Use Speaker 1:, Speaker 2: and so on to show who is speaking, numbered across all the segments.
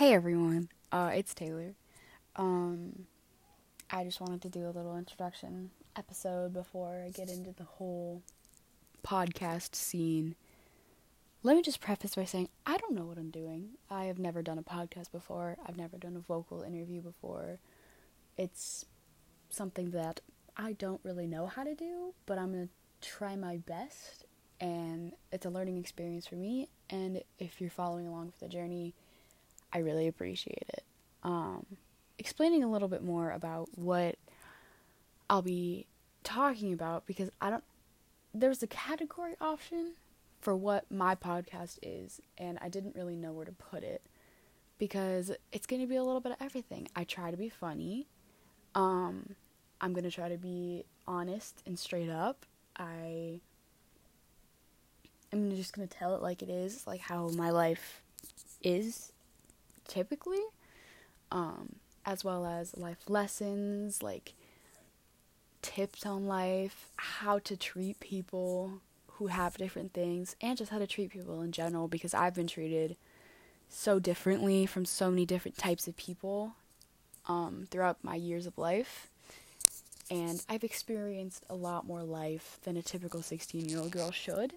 Speaker 1: Hey everyone, uh, it's Taylor. Um, I just wanted to do a little introduction episode before I get into the whole podcast scene. Let me just preface by saying I don't know what I'm doing. I have never done a podcast before, I've never done a vocal interview before. It's something that I don't really know how to do, but I'm going to try my best, and it's a learning experience for me. And if you're following along for the journey, I really appreciate it. Um, explaining a little bit more about what I'll be talking about because I don't. There's a category option for what my podcast is, and I didn't really know where to put it because it's going to be a little bit of everything. I try to be funny. Um, I'm going to try to be honest and straight up. I am just going to tell it like it is, like how my life is typically, um, as well as life lessons, like tips on life, how to treat people who have different things, and just how to treat people in general because I've been treated so differently from so many different types of people um, throughout my years of life. And I've experienced a lot more life than a typical 16 year old girl should.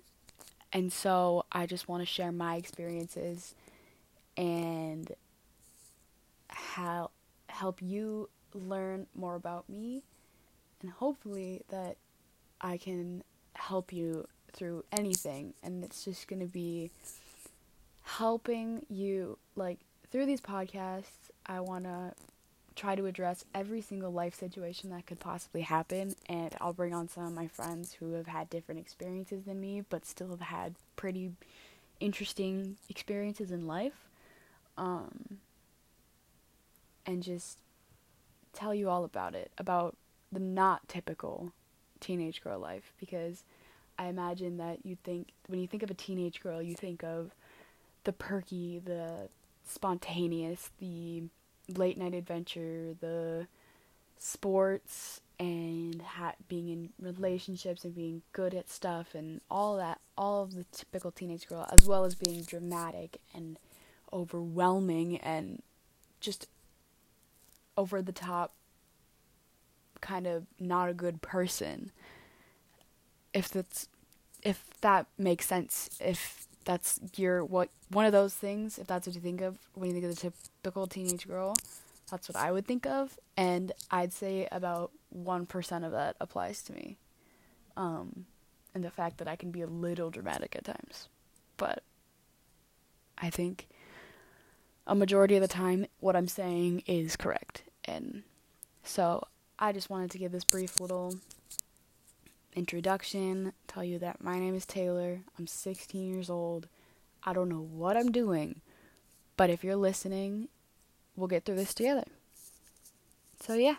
Speaker 1: And so I just want to share my experiences and how help you learn more about me. And hopefully that I can help you through anything. And it's just going to be helping you like through these podcasts I want to try to address every single life situation that could possibly happen. And I'll bring on some of my friends who have had different experiences than me but still have had pretty interesting experiences in life um, and just tell you all about it, about the not typical teenage girl life because I imagine that you think when you think of a teenage girl, you think of the perky, the spontaneous, the late night adventure, the sports and ha- being in relationships and being good at stuff and all that all of the typical teenage girl as well as being dramatic and overwhelming and just over the top kind of not a good person. If that's if that makes sense if that's your what one of those things if that's what you think of when you think of the typical teenage girl that's what i would think of. And i'd say about 1% of that applies to me. Um and the fact that i can be a little dramatic at times. But i think a majority of the time what I'm saying is correct. And so I just wanted to give this brief little introduction, tell you that my name is Taylor. I'm 16 years old. I don't know what I'm doing, but if you're listening, we'll get through this together. So, yeah.